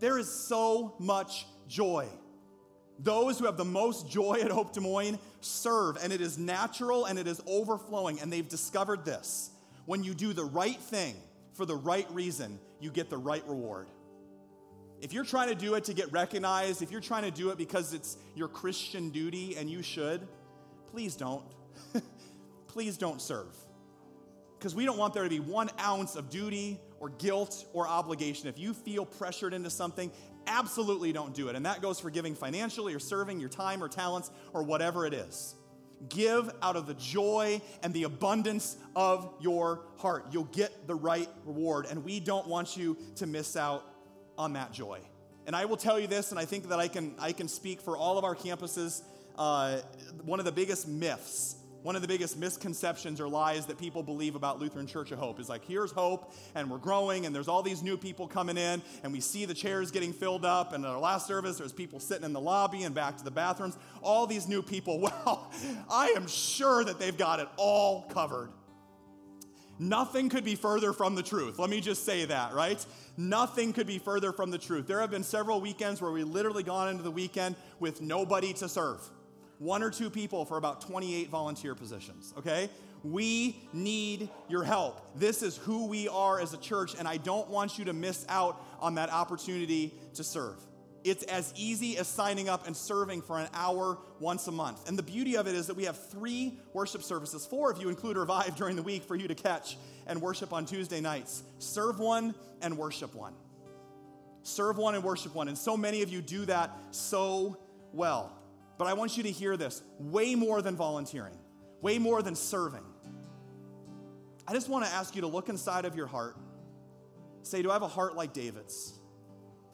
There is so much joy. Those who have the most joy at Hope Des Moines serve, and it is natural and it is overflowing. And they've discovered this. When you do the right thing for the right reason, you get the right reward. If you're trying to do it to get recognized, if you're trying to do it because it's your Christian duty and you should, please don't. please don't serve. Because we don't want there to be one ounce of duty or guilt or obligation. If you feel pressured into something, absolutely don't do it. And that goes for giving financially or serving your time or talents or whatever it is. Give out of the joy and the abundance of your heart. You'll get the right reward. And we don't want you to miss out on that joy. And I will tell you this, and I think that I can, I can speak for all of our campuses. Uh, one of the biggest myths, one of the biggest misconceptions or lies that people believe about Lutheran Church of Hope is like, here's hope, and we're growing, and there's all these new people coming in, and we see the chairs getting filled up. And at our last service, there's people sitting in the lobby and back to the bathrooms. All these new people, well, I am sure that they've got it all covered. Nothing could be further from the truth. Let me just say that, right? Nothing could be further from the truth. There have been several weekends where we literally gone into the weekend with nobody to serve. One or two people for about 28 volunteer positions, okay? We need your help. This is who we are as a church, and I don't want you to miss out on that opportunity to serve. It's as easy as signing up and serving for an hour once a month. And the beauty of it is that we have three worship services, four if you include Revive during the week for you to catch and worship on Tuesday nights. Serve one and worship one. Serve one and worship one. And so many of you do that so well. But I want you to hear this way more than volunteering, way more than serving. I just want to ask you to look inside of your heart. Say, Do I have a heart like David's?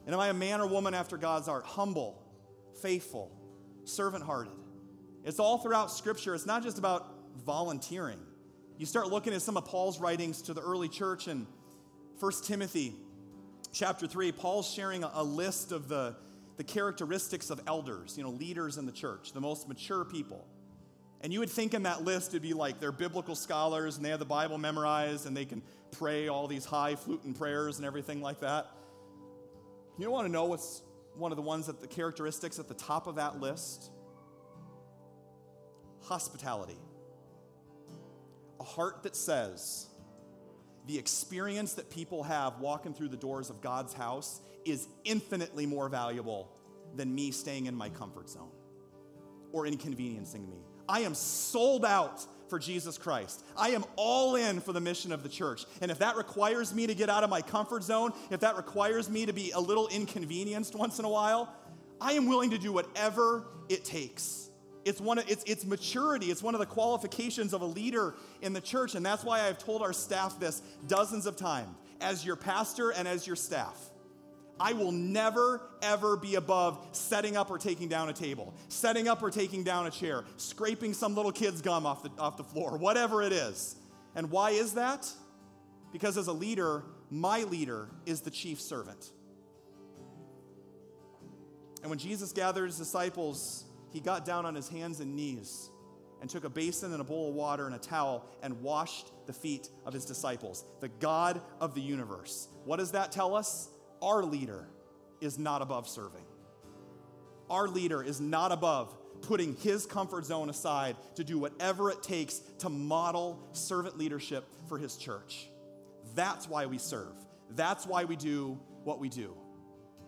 And am I a man or woman after God's heart? Humble, faithful, servant hearted. It's all throughout Scripture. It's not just about volunteering. You start looking at some of Paul's writings to the early church in 1 Timothy chapter 3, Paul's sharing a, a list of the, the characteristics of elders, you know, leaders in the church, the most mature people. And you would think in that list it'd be like they're biblical scholars and they have the Bible memorized and they can pray all these high fluting prayers and everything like that. You don't want to know what's one of the ones that the characteristics at the top of that list? Hospitality. A heart that says, the experience that people have walking through the doors of God's house is infinitely more valuable than me staying in my comfort zone or inconveniencing me. I am sold out for Jesus Christ. I am all in for the mission of the church. And if that requires me to get out of my comfort zone, if that requires me to be a little inconvenienced once in a while, I am willing to do whatever it takes. It's, one of, it's, it's maturity. It's one of the qualifications of a leader in the church. And that's why I've told our staff this dozens of times as your pastor and as your staff. I will never, ever be above setting up or taking down a table, setting up or taking down a chair, scraping some little kid's gum off the, off the floor, whatever it is. And why is that? Because as a leader, my leader is the chief servant. And when Jesus gathered his disciples, he got down on his hands and knees and took a basin and a bowl of water and a towel and washed the feet of his disciples, the God of the universe. What does that tell us? Our leader is not above serving. Our leader is not above putting his comfort zone aside to do whatever it takes to model servant leadership for his church. That's why we serve. That's why we do what we do.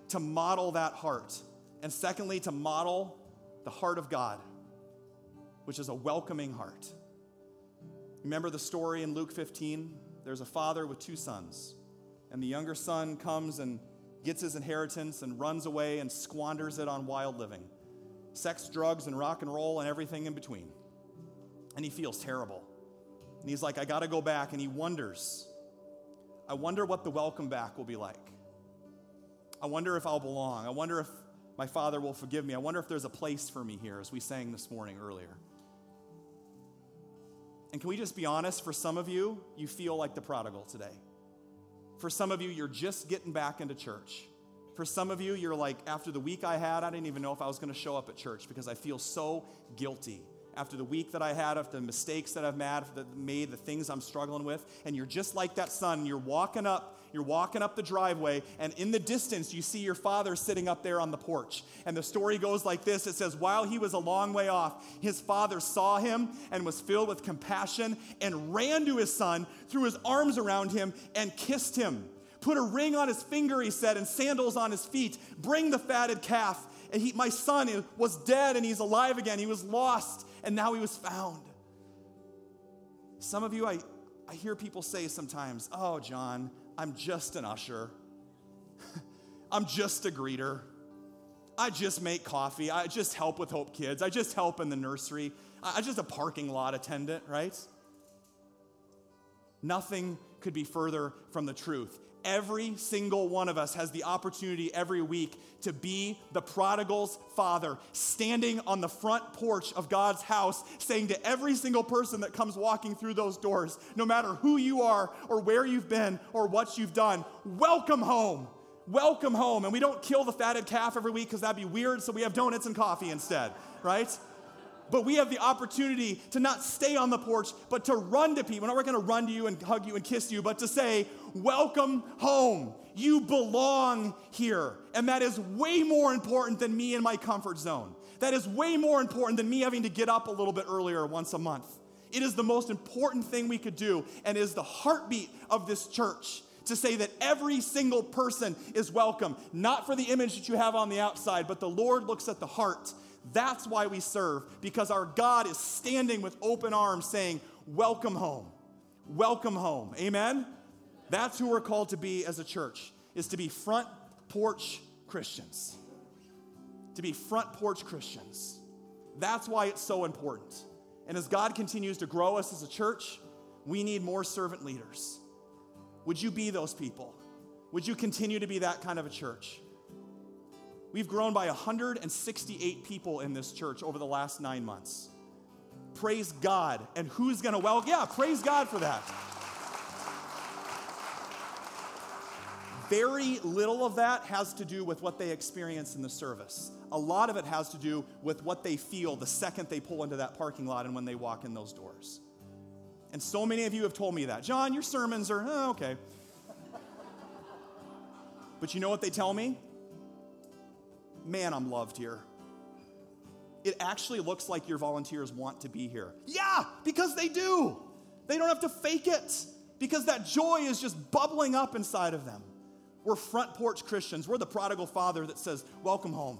To model that heart. And secondly, to model the heart of God, which is a welcoming heart. Remember the story in Luke 15? There's a father with two sons. And the younger son comes and gets his inheritance and runs away and squanders it on wild living sex, drugs, and rock and roll, and everything in between. And he feels terrible. And he's like, I got to go back. And he wonders, I wonder what the welcome back will be like. I wonder if I'll belong. I wonder if my father will forgive me. I wonder if there's a place for me here, as we sang this morning earlier. And can we just be honest? For some of you, you feel like the prodigal today. For some of you, you're just getting back into church. For some of you, you're like, after the week I had, I didn't even know if I was going to show up at church because I feel so guilty. After the week that I had, after the mistakes that I've made, the things I'm struggling with, and you're just like that son, you're walking up you're walking up the driveway, and in the distance, you see your father sitting up there on the porch. And the story goes like this it says, While he was a long way off, his father saw him and was filled with compassion and ran to his son, threw his arms around him, and kissed him. Put a ring on his finger, he said, and sandals on his feet. Bring the fatted calf. And he, my son was dead and he's alive again. He was lost and now he was found. Some of you, I, I hear people say sometimes, Oh, John, I'm just an usher. I'm just a greeter. I just make coffee. I just help with Hope Kids. I just help in the nursery. I'm just a parking lot attendant, right? Nothing could be further from the truth. Every single one of us has the opportunity every week to be the prodigal's father, standing on the front porch of God's house, saying to every single person that comes walking through those doors, no matter who you are or where you've been or what you've done, welcome home. Welcome home. And we don't kill the fatted calf every week because that'd be weird, so we have donuts and coffee instead, right? But we have the opportunity to not stay on the porch, but to run to people. We're not going to run to you and hug you and kiss you, but to say, Welcome home. You belong here. And that is way more important than me in my comfort zone. That is way more important than me having to get up a little bit earlier once a month. It is the most important thing we could do and is the heartbeat of this church to say that every single person is welcome, not for the image that you have on the outside, but the Lord looks at the heart that's why we serve, because our God is standing with open arms saying, Welcome home. Welcome home. Amen? That's who we're called to be as a church, is to be front porch Christians. To be front porch Christians. That's why it's so important. And as God continues to grow us as a church, we need more servant leaders. Would you be those people? Would you continue to be that kind of a church? We've grown by 168 people in this church over the last nine months. Praise God. And who's going to, well, yeah, praise God for that. Very little of that has to do with what they experience in the service. A lot of it has to do with what they feel the second they pull into that parking lot and when they walk in those doors. And so many of you have told me that. John, your sermons are, oh, okay. But you know what they tell me? man, I'm loved here. It actually looks like your volunteers want to be here. Yeah, because they do. They don't have to fake it because that joy is just bubbling up inside of them. We're front porch Christians. We're the prodigal father that says, Welcome home.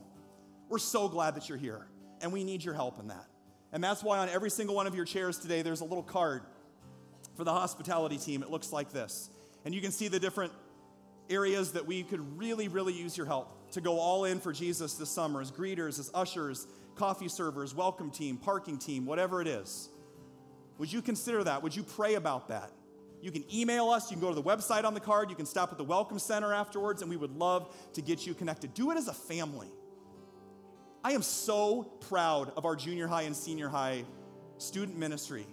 We're so glad that you're here, and we need your help in that. And that's why on every single one of your chairs today, there's a little card for the hospitality team. It looks like this. And you can see the different areas that we could really, really use your help to go all in for Jesus this summer as greeters, as ushers, coffee servers, welcome team, parking team, whatever it is. Would you consider that? Would you pray about that? You can email us, you can go to the website on the card, you can stop at the Welcome Center afterwards, and we would love to get you connected. Do it as a family. I am so proud of our junior high and senior high student ministry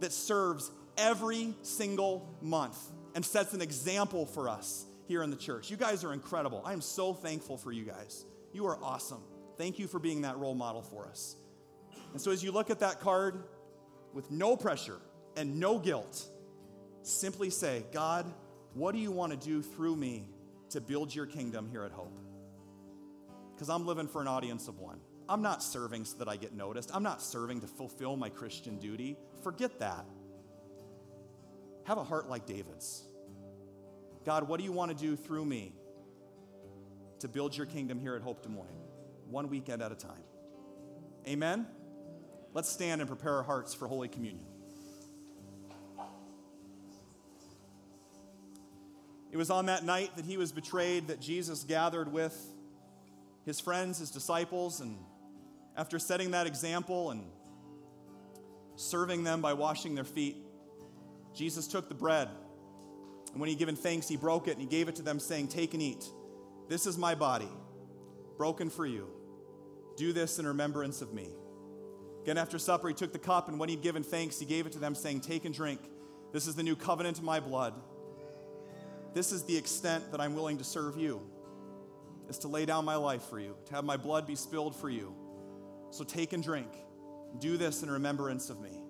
that serves every single month and sets an example for us here in the church. You guys are incredible. I am so thankful for you guys. You are awesome. Thank you for being that role model for us. And so, as you look at that card with no pressure and no guilt, simply say, God, what do you want to do through me to build your kingdom here at Hope? Because I'm living for an audience of one. I'm not serving so that I get noticed. I'm not serving to fulfill my Christian duty. Forget that. Have a heart like David's. God, what do you want to do through me to build your kingdom here at Hope Des Moines, one weekend at a time? Amen? Let's stand and prepare our hearts for Holy Communion. It was on that night that he was betrayed that Jesus gathered with his friends, his disciples, and after setting that example and serving them by washing their feet, Jesus took the bread and when he given thanks, he broke it and he gave it to them, saying, Take and eat. This is my body, broken for you. Do this in remembrance of me. Again, after supper, he took the cup, and when he'd given thanks, he gave it to them, saying, Take and drink. This is the new covenant in my blood. This is the extent that I'm willing to serve you, is to lay down my life for you, to have my blood be spilled for you. So take and drink. Do this in remembrance of me.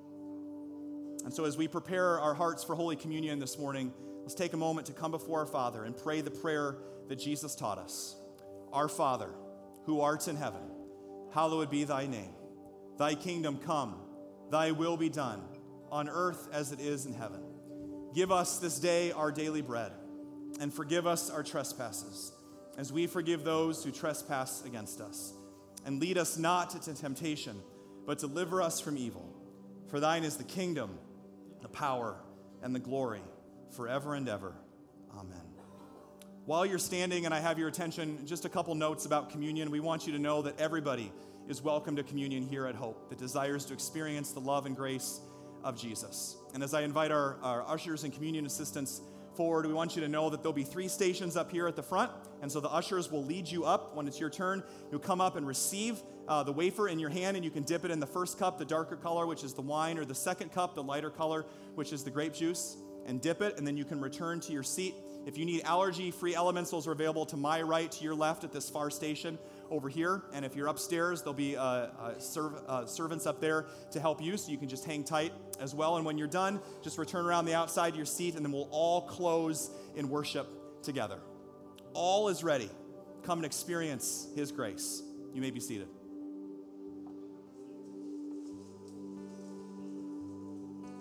And so, as we prepare our hearts for Holy Communion this morning, Let's take a moment to come before our Father and pray the prayer that Jesus taught us. Our Father, who art in heaven, hallowed be thy name. Thy kingdom come, thy will be done, on earth as it is in heaven. Give us this day our daily bread, and forgive us our trespasses, as we forgive those who trespass against us. And lead us not into temptation, but deliver us from evil. For thine is the kingdom, the power, and the glory forever and ever. Amen. While you're standing and I have your attention, just a couple notes about communion. We want you to know that everybody is welcome to communion here at Hope that desires to experience the love and grace of Jesus. And as I invite our, our ushers and communion assistants forward, we want you to know that there'll be three stations up here at the front. And so the ushers will lead you up when it's your turn. You'll come up and receive uh, the wafer in your hand, and you can dip it in the first cup, the darker color, which is the wine, or the second cup, the lighter color, which is the grape juice, and dip it, and then you can return to your seat. If you need allergy free elements, those are available to my right, to your left at this far station over here. And if you're upstairs, there'll be uh, uh, serv- uh, servants up there to help you, so you can just hang tight as well. And when you're done, just return around the outside of your seat, and then we'll all close in worship together. All is ready. Come and experience His grace. You may be seated.